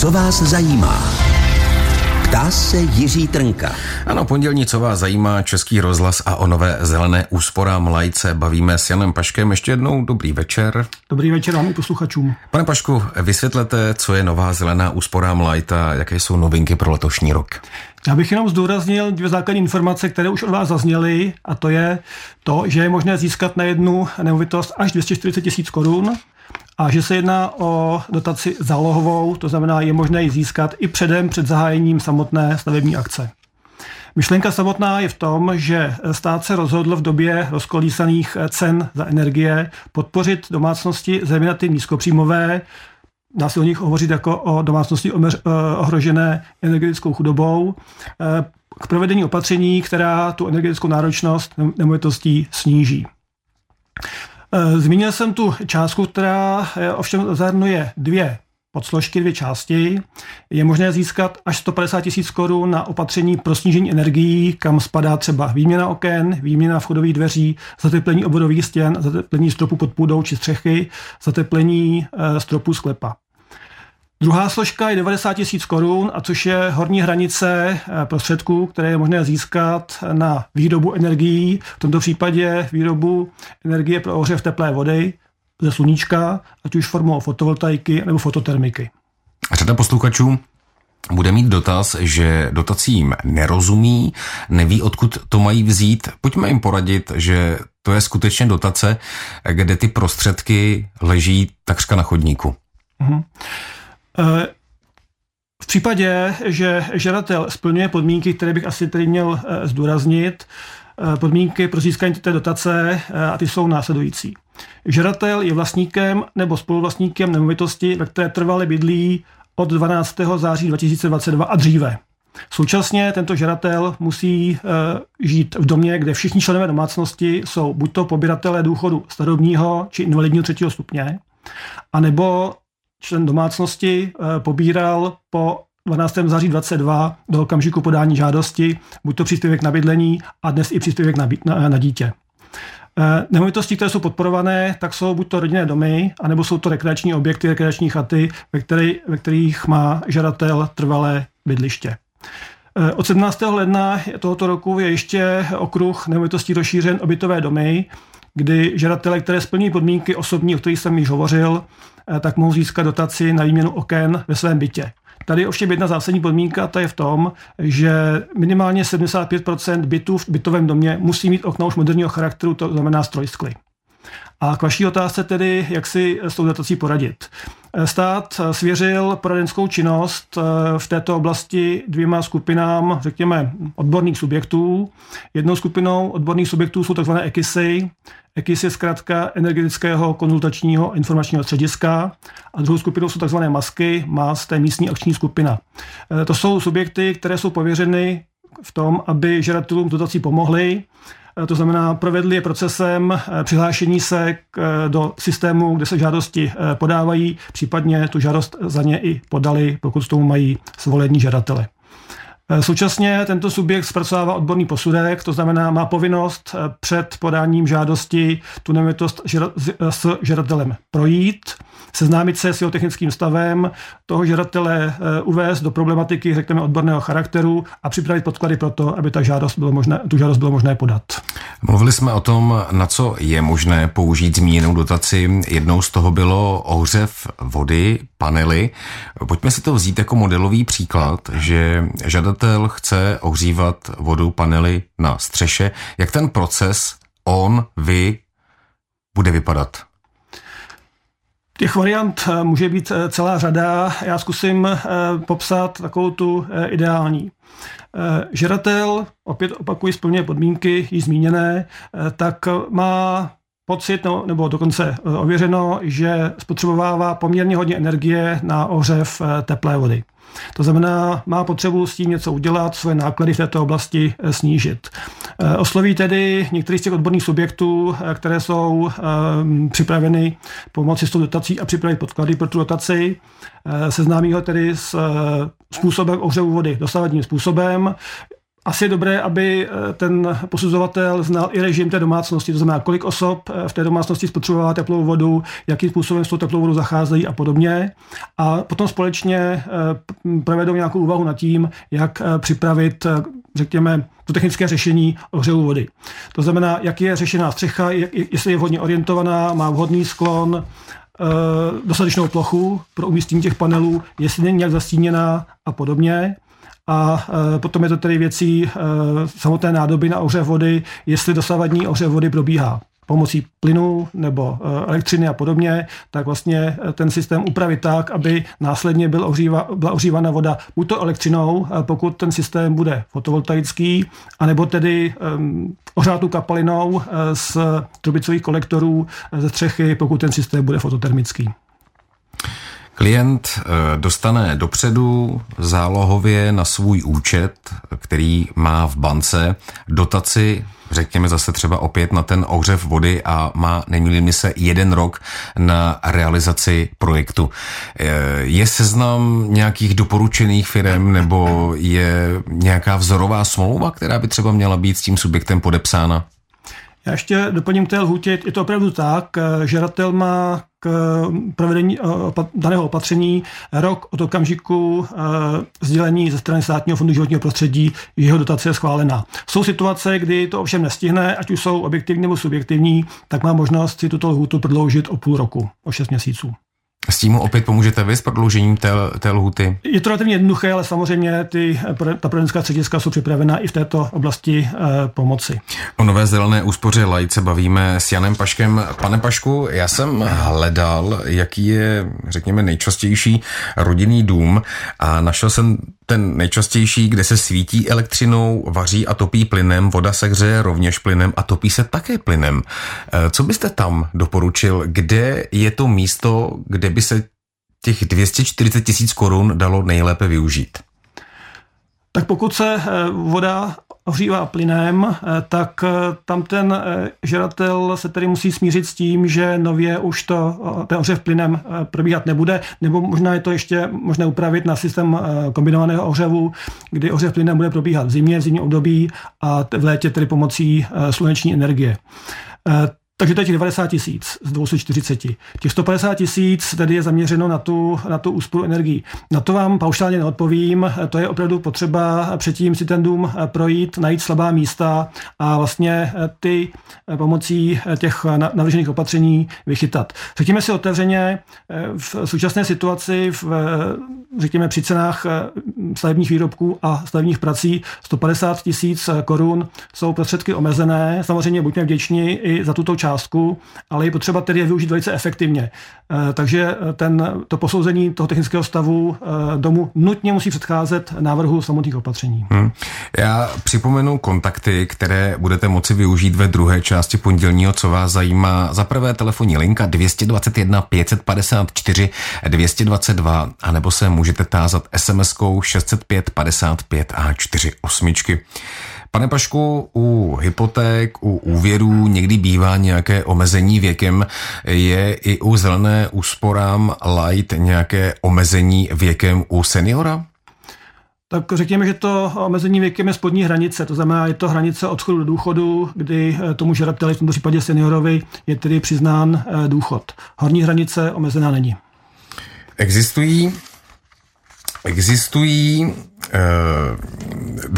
Co vás zajímá? Ptá se Jiří Trnka. Ano, pondělní, co vás zajímá, Český rozhlas a o nové zelené úsporám lajce. Bavíme s Janem Paškem. Ještě jednou dobrý večer. Dobrý večer vám posluchačům. Pane Pašku, vysvětlete, co je nová zelená úsporám light a jaké jsou novinky pro letošní rok. Já bych jenom zdůraznil dvě základní informace, které už od vás zazněly, a to je to, že je možné získat na jednu nemovitost až 240 tisíc korun a že se jedná o dotaci zálohovou, to znamená, je možné ji získat i předem před zahájením samotné stavební akce. Myšlenka samotná je v tom, že stát se rozhodl v době rozkolísaných cen za energie podpořit domácnosti, zejména ty nízkopříjmové, dá se o nich hovořit jako o domácnosti ohrožené energetickou chudobou, k provedení opatření, která tu energetickou náročnost nemovitostí sníží. Eh, zmínil jsem tu částku, která eh, ovšem zahrnuje dvě podsložky, dvě části. Je možné získat až 150 tisíc korun na opatření pro snížení energií, kam spadá třeba výměna oken, výměna vchodových dveří, zateplení obvodových stěn, zateplení stropu pod půdou či střechy, zateplení eh, stropu sklepa. Druhá složka je 90 tisíc korun, a což je horní hranice eh, prostředků, které je možné získat na výrobu energií, v tomto případě výrobu energie pro ohřev teplé vody ze sluníčka, ať už formou fotovoltaiky nebo fototermiky. Řada posluchačů bude mít dotaz, že dotacím nerozumí, neví, odkud to mají vzít. Pojďme jim poradit, že to je skutečně dotace, kde ty prostředky leží takřka na chodníku. Uh-huh. V případě, že žadatel splňuje podmínky, které bych asi tady měl eh, zdůraznit, eh, podmínky pro získání této dotace a ty jsou následující. Žadatel je vlastníkem nebo spoluvlastníkem nemovitosti, ve které trvale bydlí od 12. září 2022 a dříve. Současně tento žadatel musí žít v domě, kde všichni členové domácnosti jsou buď to poběratelé důchodu starobního či invalidního třetího stupně, anebo člen domácnosti eh, pobíral po 12. září 22 do okamžiku podání žádosti buď to příspěvek na bydlení a dnes i příspěvek na, na, na dítě. Eh, nemovitosti, které jsou podporované, tak jsou buď to rodinné domy, anebo jsou to rekreační objekty, rekreační chaty, ve, který, ve kterých má žadatel trvalé bydliště. Eh, od 17. ledna tohoto roku je ještě okruh nemovitostí rozšířen obytové domy, kdy žadatelé, které splní podmínky osobní, o kterých jsem již hovořil, eh, tak mohou získat dotaci na výměnu oken ve svém bytě. Tady ovšem jedna zásadní podmínka, ta je v tom, že minimálně 75% bytů v bytovém domě musí mít okna už moderního charakteru, to znamená strojskly. A k vaší otázce tedy, jak si s tou dotací poradit. Stát svěřil poradenskou činnost eh, v této oblasti dvěma skupinám, řekněme, odborných subjektů. Jednou skupinou odborných subjektů jsou tzv. EKISy. EKIS je zkrátka energetického konzultačního informačního střediska a druhou skupinou jsou tzv. MASky, MAS, to je místní akční skupina. Eh, to jsou subjekty, které jsou pověřeny v tom, aby žadatelům dotací pomohly to znamená, provedli je procesem eh, přihlášení se k, eh, do systému, kde se žádosti podávají, případně tu žádost za ně i podali, pokud s tomu mají svolení žadatele. Současně tento subjekt zpracovává odborný posudek, to znamená, má povinnost před podáním žádosti tu nemovitost s žadatelem projít, seznámit se s jeho technickým stavem, toho žadatele eh, uvést do problematiky, řekněme, odborného charakteru a připravit podklady pro to, aby ta žádost bylo možné, tu žádost bylo možné podat. Mluvili jsme o tom, na co je možné použít zmíněnou dotaci. Jednou z toho bylo ohřev vody, panely. Pojďme si to vzít jako modelový příklad, že žadatel chce ohřívat vodu panely na střeše. Jak ten proces on, vy bude vypadat? Těch variant eh, může být eh, celá řada. Já zkusím eh, popsat takovou tu ideální. Žadatel, opět opakuji, splňuje podmínky již zmíněné, tak má pocit, no, nebo dokonce ověřeno, že spotřebovává poměrně hodně energie na ohřev teplé vody. To znamená, má potřebu s tím něco udělat, svoje náklady v této oblasti snížit. Eh, osloví tedy některý z těch odborných subjektů, eh, které jsou eh, připraveny pomoci s tou dotací a připravit podklady pro tu dotaci. Seznámí ho tedy s způsobem ohřevu vody dosavadním způsobem, asi je dobré, aby eh, ten posuzovatel znal i režim té domácnosti, to znamená, kolik osob eh, v té domácnosti spotřebovává teplou vodu, jakým způsobem s tou teplou vodu zacházejí a podobně. A potom společně eh, provedou nějakou úvahu nad tím, jak připravit, řekněme, to technické řešení ohřevu vody. To znamená, jak je řešená střecha, jestli je vhodně orientovaná, má vhodný sklon, dostatečnou plochu pro umístění těch panelů, jestli není nějak zastíněná a podobně a e, potom je to tedy věcí e, samotné nádoby na ohřev vody, jestli dosavadní ohřev vody probíhá pomocí plynu nebo e, elektřiny a podobně, tak vlastně ten systém upravit tak, aby následně byl ohříva, byla ohřívána voda buď to elektřinou, pokud ten systém bude fotovoltaický, anebo tedy um, ohřátou kapalinou z trubicových kolektorů ze střechy, pokud ten systém bude fototermický. Klient eh, dostane dopředu zálohově na svůj účet, který má v bance, dotaci řekněme zase třeba opět na ten ohřev vody a má, mi se, jeden rok na realizaci projektu. Eh, je seznam nějakých doporučených firm nebo je nějaká vzorová smlouva, která by třeba měla být s tím subjektem podepsána? Já ještě doplním té lhůtě. Je to opravdu tak, eh, žadatel má k eh, provedení eh, daného opatření rok od okamžiku sdělení ze strany státního fondu životního prostředí, že jeho dotace je schválená. Jsou situace, kdy to ovšem nestihne, ať už jsou objektivní nebo subjektivní, tak má možnost si tuto lhůtu prodloužit o půl roku, o šest měsíců. S tím opět pomůžete vy s prodloužením té, té lhuty? Je to relativně jednoduché, ale samozřejmě ty, ta poradenská střediska jsou připravena i v této oblasti e, pomoci. O nové zelené úspoře Lajce bavíme s Janem Paškem. Pane Pašku, já jsem hledal, jaký je, řekněme, nejčastější rodinný dům a našel jsem ten nejčastější, kde se svítí elektřinou, vaří a topí plynem, voda se hřeje rovněž plynem a topí se také plynem. Eh, co byste tam doporučil? Kde je to místo, kde by se těch 240 tisíc korun dalo nejlépe využít? Tak pokud se eh, voda ohřívá plynem, eh, tak eh, tam ten žadatel se tedy musí smířit s tím, že nově už to, ten ohřev plynem probíhat nebude, nebo možná je to ještě možné upravit na systém kombinovaného ohřevu, kdy ohřev plynem bude probíhat v zimě, v zimním období a v létě tedy pomocí sluneční energie. Takže to je těch 90 tisíc z 240. Těch 150 tisíc tedy je zaměřeno na tu, na tu úsporu energii. Na to vám paušálně neodpovím, to je opravdu potřeba předtím si ten dům projít, najít slabá místa a vlastně ty pomocí těch navržených opatření vychytat. Řekněme si otevřeně, v současné situaci, v, řekněme při cenách stavebních výrobků a stavebních prací 150 tisíc korun jsou prostředky omezené. Samozřejmě buďme vděční i za tuto část částku, ale je potřeba tedy je využít velice efektivně. Eh, takže eh, ten, to posouzení toho technického stavu eh, domu nutně musí předcházet návrhu samotných opatření. Hmm. Já připomenu kontakty, které budete moci využít ve druhé části pondělního, co vás zajímá. Za prvé telefonní linka 221 554 222, anebo se můžete tázat SMS-kou 605 55 a 48. Pane Pašku, u hypoték, u úvěrů někdy bývá nějaké omezení věkem. Je i u zelené úsporám light nějaké omezení věkem u seniora? Tak řekněme, že to omezení věkem je spodní hranice, to znamená, je to hranice odchodu do důchodu, kdy eh, tomu žadateli, v tomto případě seniorovi, je tedy přiznán eh, důchod. Horní hranice omezená není. Existují Existují, eh,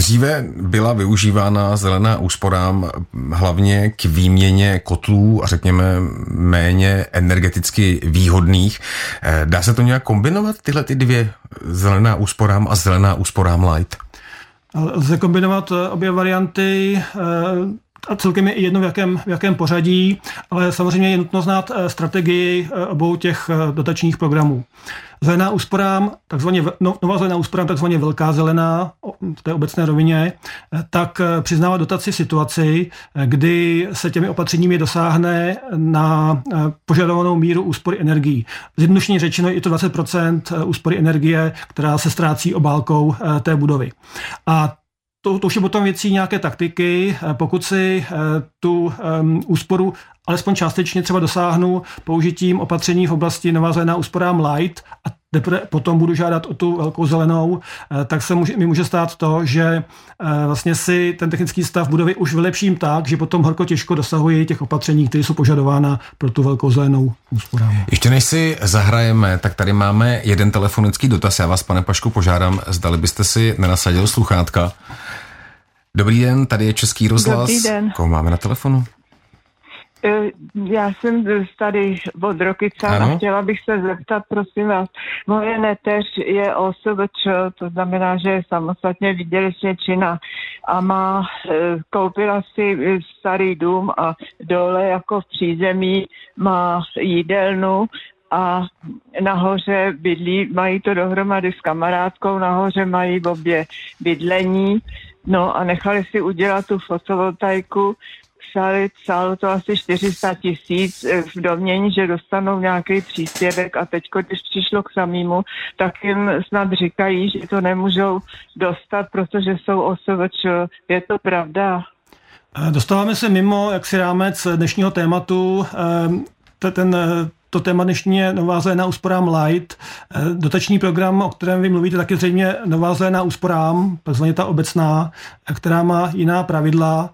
dříve byla využívána zelená úsporám hlavně k výměně kotlů a řekněme méně energeticky výhodných. Eh, dá se to nějak kombinovat, tyhle ty dvě, zelená úsporám a zelená úsporám light? Lze kombinovat eh, obě varianty a celkem je jedno v jakém, v jakém pořadí, ale samozřejmě je nutno znát strategii obou těch dotačních programů. Zelená úsporám, takzvaně, no, nová zelená úsporám, takzvaně velká zelená v té obecné rovině, tak eh, přiznává dotaci situaci, eh, kdy se těmi opatřeními dosáhne na eh, požadovanou míru úspory energií. Zjednodušeně řečeno je to 20% úspory energie, která se ztrácí obálkou té budovy. A to, to už je potom věcí nějaké taktiky. Pokud si tu um, úsporu alespoň částečně třeba dosáhnu použitím opatření v oblasti Nová zelená úsporám Light a teprve potom budu žádat o tu velkou zelenou, eh, tak se může, mi může stát to, že eh, vlastně si ten technický stav budovy už vylepším tak, že potom horko těžko dosahuji těch opatření, které jsou požadována pro tu velkou zelenou úsporám. Ještě než si zahrajeme, tak tady máme jeden telefonický dotaz. Já vás, pane Pašku, požádám, zdali byste si nenasadil sluchátka. Dobrý den, tady je Český rozhlas. Dobrý den. Koho máme na telefonu? Eh, Já jsem tady od Rokyca Ano. a chtěla bych se zeptat, prosím vás, moje neteř je OSVČ, to znamená, že je samostatně výdělečně činná a má, eh, koupila si eh, starý dům a dole jako v přízemí má jídelnu a nahoře bydlí, mají to dohromady s kamarádkou, nahoře mají obě bydlení, no a nechali si udělat tu fotovoltaiku, psali, psalo to asi 400 tisíc eh, v domění, že dostanou nějaký příspěvek a teď, když přišlo k samému, tak jim snad říkají, že to nemůžou dostat, protože jsou OSVČ. Je to pravda? Eh, Dostáváme se mimo jaksi rámec dnešního tématu. Te- Ten, eh, to téma dnešní je Nová zelená úsporám Light. Eh, Dotační program, o kterém vy mluvíte, tak je zřejmě Nová zelená úsporám, takzvaně ta obecná, eh, která má jiná pravidla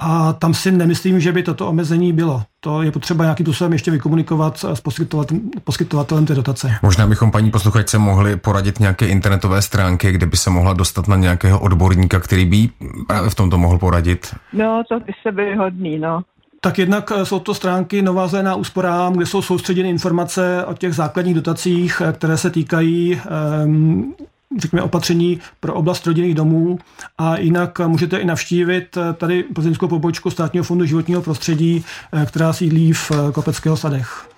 a tam si nemyslím, že by toto omezení bylo. To je potřeba nějakým způsobem ještě vykomunikovat s poskytovatelem, poskytovatelem té dotace. Možná bychom paní posluchačce mohli poradit nějaké internetové stránky, kde by se mohla dostat na nějakého odborníka, který by právě v tomto mohl poradit. No, to by se byly hodný, no. Tak jednak eh, jsou to stránky Nová zelená úsporám, kde jsou soustředěny informace o těch základních dotacích, eh, které se týkají ehm, řekněme, opatření pro oblast rodinných domů a jinak eh, můžete i navštívit tady plzeňskou pobočku Státního fondu životního prostředí, která sídlí v Kopeckého sadech.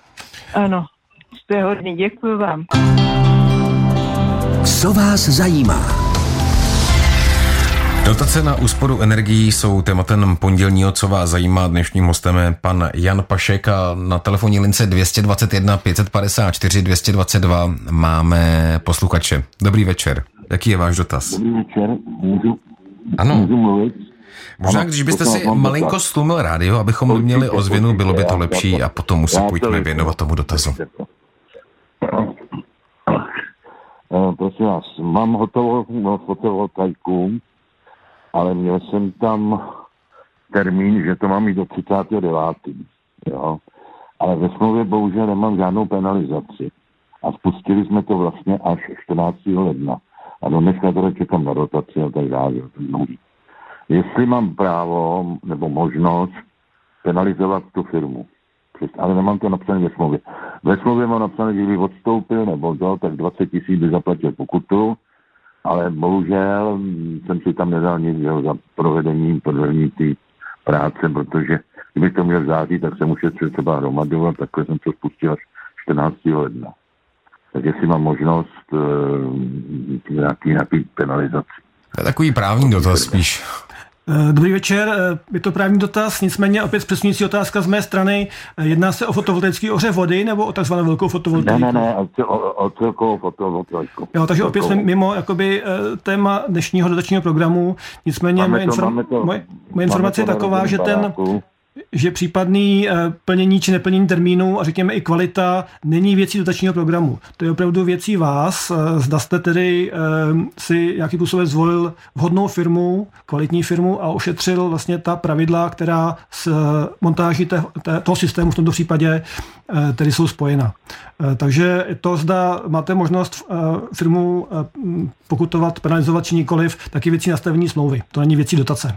Ano, jste hodný, děkuji vám. Co vás zajímá? Dotace na úsporu energií jsou tématem pondělního, co vás zajímá. Dnešním hostem je pan Jan Pašek a na telefonní lince 221 554 222 máme posluchače. Dobrý večer. Jaký je váš dotaz? Dobrý večer, můžu, Ano. můžu mluvit? Možná, když byste si malinko stlumil rádio, abychom měli ozvěnu, bylo by to lepší a potom už se pojďme věnovat tomu dotazu. Eh, Prosím vás, mám hotovou fotovoltaiku, ale měl jsem tam termín, že to mám mít do 39. Jo? Ale ve smlouvě bohužel nemám žádnou penalizaci. A spustili jsme to vlastně až 14. ledna. A do dneška teda čekám na dotaci a tak dále. to. Jestli mám právo nebo možnost penalizovat tu firmu. Ale nemám to napsané ve smlouvě. Ve smlouvě mám napsané, že kdyby odstoupil nebo to, tak 20 tisíc by zaplatil pokutu, ale bohužel mm, jsem si tam nedal nic jo, za provedení, provedení té práce, protože kdyby to měl září, tak jsem ušetřil třeba hromadu a takhle jsem to spustil až 14. ledna. Tak jestli mám možnost e, nějaký, nějaký penalizaci. Takový právní dotaz spíš. Eh, Dobrý večer, eh, je to právní dotaz, nicméně opět zpřesňující otázka z mé strany. Eh, Jedná se o fotovoltaický ohřev vody nebo o takzvanou velkou Ne, fotovoltaiku? ne, ne, o, cel- o, o celkovou fotovoltaiku. Jo, takže opět jsme mimo jakoby, téma dnešního dotačního programu. Nicméně Máme moje, to- inform, to- moje, moje informace je taková, že ten. Že případný eh, plnění či neplnění termínu a řekněme i kvalita není věcí dotačního programu. To je opravdu věcí vás. Eh, Zda jste tedy eh, si nějakým způsobem zvolil vhodnou firmu, kvalitní firmu a ošetřil vlastně ta pravidla, která s montáží té, té, toho systému v tomto případě tedy jsou spojena. Takže to zda máte možnost firmu pokutovat, penalizovat či nikoliv, taky věcí nastavení smlouvy. To není věcí dotace.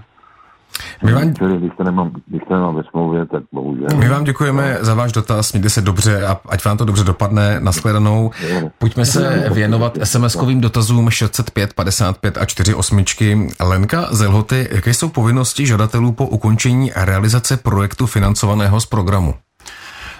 My vám, Čili když to nemám, když to nemám ve smlouvě, tak bohužel. my vám děkujeme za váš dotaz, mějte se dobře a ať vám to dobře dopadne. Naschledanou. Pojďme se věnovat SMS-kovým dotazům 605 55 a 48. Lenka z Lhoty, jaké jsou povinnosti žadatelů po ukončení realizace projektu financovaného z programu?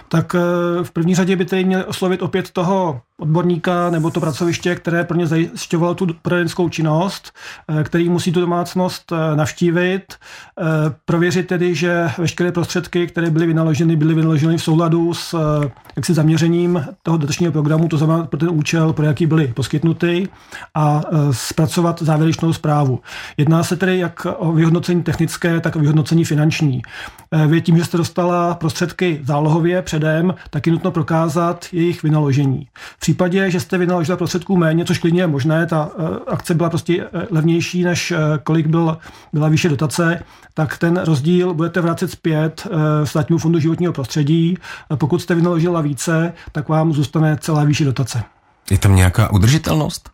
tak eh, v první řadě by tedy měli oslovit opět toho odborníka nebo to pracoviště, které pro ně zajišťovalo tu poradenskou činnost, eh, který musí tu domácnost eh, navštívit, eh, prověřit tedy, že veškeré prostředky, které byly vynaloženy, byly vynaloženy v souladu s jaksi zaměřením toho dotačního programu, to znamená pro ten účel, pro jaký byly poskytnuty a zpracovat závěrečnou zprávu. Jedná se tedy jak o vyhodnocení technické, tak o vyhodnocení finanční. Vy tím, že jste dostala prostředky zálohově předem, tak je nutno prokázat jejich vynaložení. V případě, že jste vynaložila prostředků méně, což klidně je možné, ta akce byla prostě levnější, než kolik byl, byla výše dotace, tak ten rozdíl budete vracet zpět státnímu fondu životního prostředí. Pokud jste vynaložila více, tak vám zůstane celá výše dotace. Je tam nějaká udržitelnost?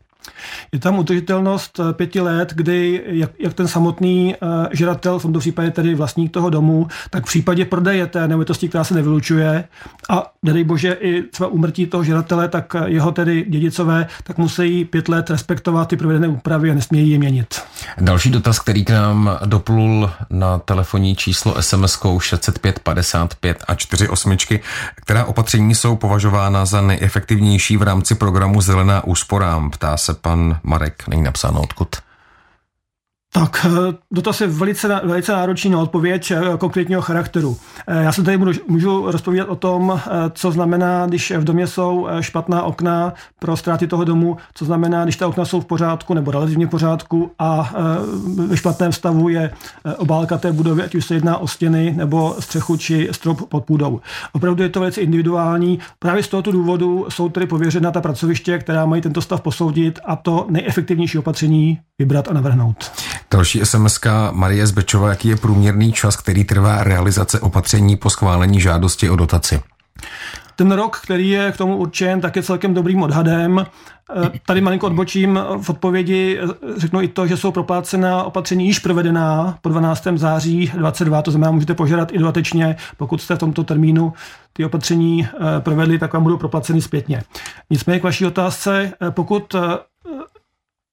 Je tam udržitelnost eh, pěti let, kdy jak, jak ten samotný uh, žadatel, v tomto případě tedy vlastník toho domu, tak v případě prodeje té nemovitosti, která se nevylučuje a nedej bože i třeba umrtí toho žadatele, tak eh, jeho tedy dědicové, tak musí pět let respektovat ty provedené úpravy a nesmějí je měnit. Další dotaz, který k nám doplul na telefonní číslo SMS 605 55 a 48, která opatření jsou považována za nejefektivnější v rámci programu Zelená úsporám, ptá se pan on Marek Ningnap saanut kut. Tak, eh, dotaz je velice, velice náročný na odpověď eh, konkrétního charakteru. Eh, já se tady můžu, můžu rozpovídat o tom, co znamená, když v domě jsou špatná okna pro ztráty toho domu, co znamená, když ta okna jsou v pořádku nebo relativně v pořádku a ve špatném stavu je obálka té budovy, ať už se jedná o stěny nebo střechu či strop pod půdou. Opravdu je to velice individuální. Právě z tohoto důvodu jsou tedy pověřena ta pracoviště, která mají tento stav posoudit a to nejefektivnější opatření vybrat a navrhnout. Další SMS Marie Zbečová, jaký je průměrný čas, který trvá realizace opatření po schválení žádosti o dotaci? Ten rok, který je k tomu určen, tak je celkem dobrým odhadem. Eh, tady malinko odbočím v odpovědi, řeknu i to, že jsou proplácena opatření již provedená po 12. září 22, to znamená, můžete požádat i dodatečně, pokud jste v tomto termínu ty opatření eh, provedli, tak vám budou proplaceny zpětně. Nicméně k vaší otázce, pokud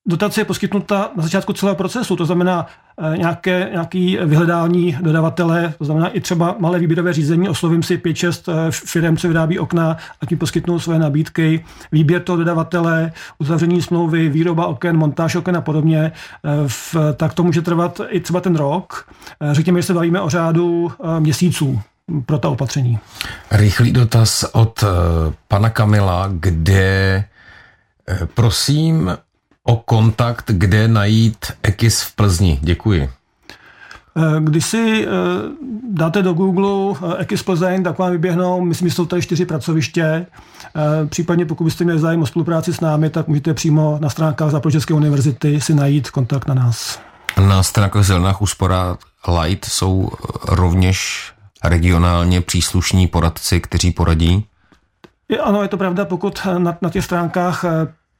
dotace je poskytnuta na začátku celého procesu, to znamená eh, nějaké, nějaký vyhledání dodavatele, to znamená i třeba malé výběrové řízení, oslovím si 5-6 eh, firm, co vyrábí okna, a mi poskytnou své nabídky, výběr toho dodavatele, uzavření smlouvy, výroba oken, montáž oken a podobně, eh, v, tak to může trvat i třeba ten rok. Řekněme, že se bavíme o řádu měsíců pro ta opatření. Rychlý dotaz od pana Kamila, kde prosím o kontakt, kde najít EKIS v Plzni. Děkuji. Eh, když si eh, dáte do Google eh, EKIS Plzeň, tak vám vyběhnou, myslím, že jsou tady čtyři pracoviště. Případně pokud byste měli zájem o spolupráci s námi, tak můžete přímo na stránkách Západočeské univerzity si najít kontakt na nás. Na stránkách Zelená úspora Light jsou rovněž regionálně příslušní poradci, kteří poradí? Ano, je to pravda, pokud na, na těch stránkách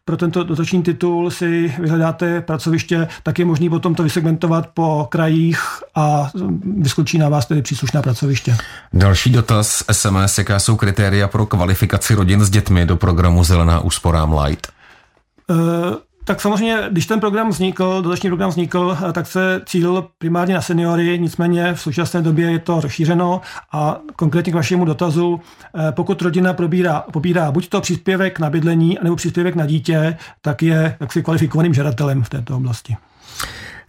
pro tento dotační titul si vyhledáte pracoviště, tak je možný potom to vysegmentovat po krajích a vyskočí na vás tedy příslušná pracoviště. Další dotaz SMS, jaká jsou kritéria pro kvalifikaci rodin s dětmi do programu Zelená úsporám Light? Uh, tak samozřejmě, když ten program vznikl, dotační program vznikl, eh, tak se cílil primárně na seniory, nicméně v současné době je to rozšířeno a konkrétně k vašemu dotazu, eh, pokud rodina probírá, pobírá buď to příspěvek na bydlení, nebo příspěvek na dítě, tak je jaksi kvalifikovaným žadatelem v této oblasti.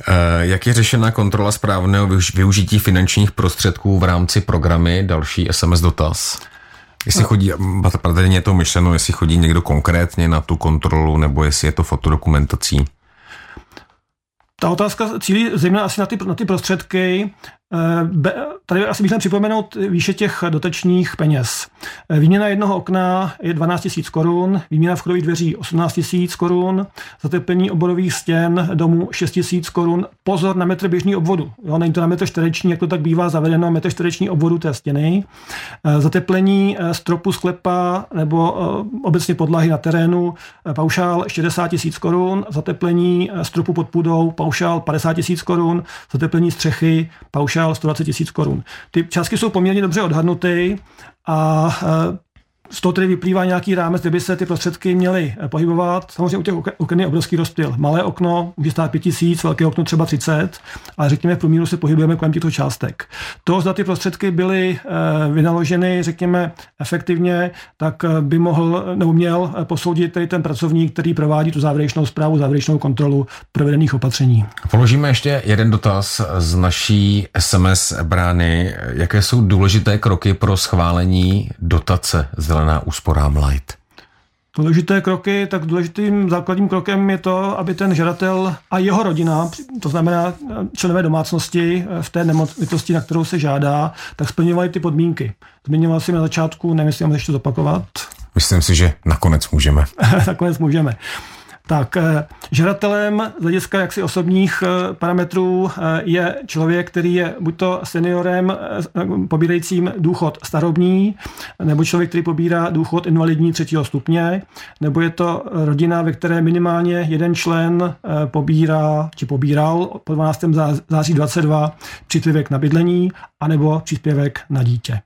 Eh, jak je řešena kontrola správného využití finančních prostředků v rámci programy? Další SMS dotaz. Jestli chodí, patrně je to myšleno, jestli chodí někdo konkrétně na tu kontrolu, nebo jestli je to fotodokumentací. Ta otázka cílí zejména asi na ty, na ty prostředky. Eh, tady asi bych měl připomenout výše těch dotačních peněz. Eh, výměna jednoho okna je 12 000 korun, výměna vchodových dveří 18 000 korun, zateplení oborových stěn domů 6 000 korun. Pozor na metr běžný obvodu. Jo, není to na metr čtvereční, jak to tak bývá zavedeno, metr čtvereční obvodu té stěny. Eh, zateplení stropu sklepa nebo obecně podlahy na terénu, paušál 60 000 korun, zateplení stropu pod půdou, paušál 50 000 korun, zateplení střechy, paušál paušál 120 tisíc korun. Ty částky jsou poměrně dobře odhadnuty a z toho tedy vyplývá nějaký rámec, kde by se ty prostředky měly eh, pohybovat. Samozřejmě u těch oken je obrovský rozptyl. Malé okno může stát 5 tisíc, velké okno třeba 30, ale řekněme v průměru se pohybujeme kolem těchto částek. To, zda ty prostředky byly eh, vynaloženy, řekněme, efektivně, tak eh, by mohl nebo měl posoudit tedy ten pracovník, který provádí tu závěrečnou zprávu, závěrečnou kontrolu provedených opatření. Položíme ještě jeden dotaz z naší SMS brány. Jaké jsou důležité kroky pro schválení dotace z zelená úsporám light? Důležité kroky, tak důležitým základním krokem je to, aby ten žadatel a jeho rodina, to znamená členové domácnosti v té nemovitosti, na kterou se žádá, tak splňovali ty podmínky. Zmiňoval jsem na začátku, nevím, jestli mám ještě zopakovat. Myslím si, že nakonec můžeme. nakonec můžeme. Tak eh, žadatelem z hlediska jaksi osobních eh, parametrů eh, je člověk, který je buď to seniorem pobírajícím důchod starobní, nebo člověk, který pobírá důchod invalidní třetího stupně, nebo je to rodina, ve které minimálně jeden člen pobírá, či pobíral po 12. září 22 příspěvek na bydlení, anebo příspěvek na dítě.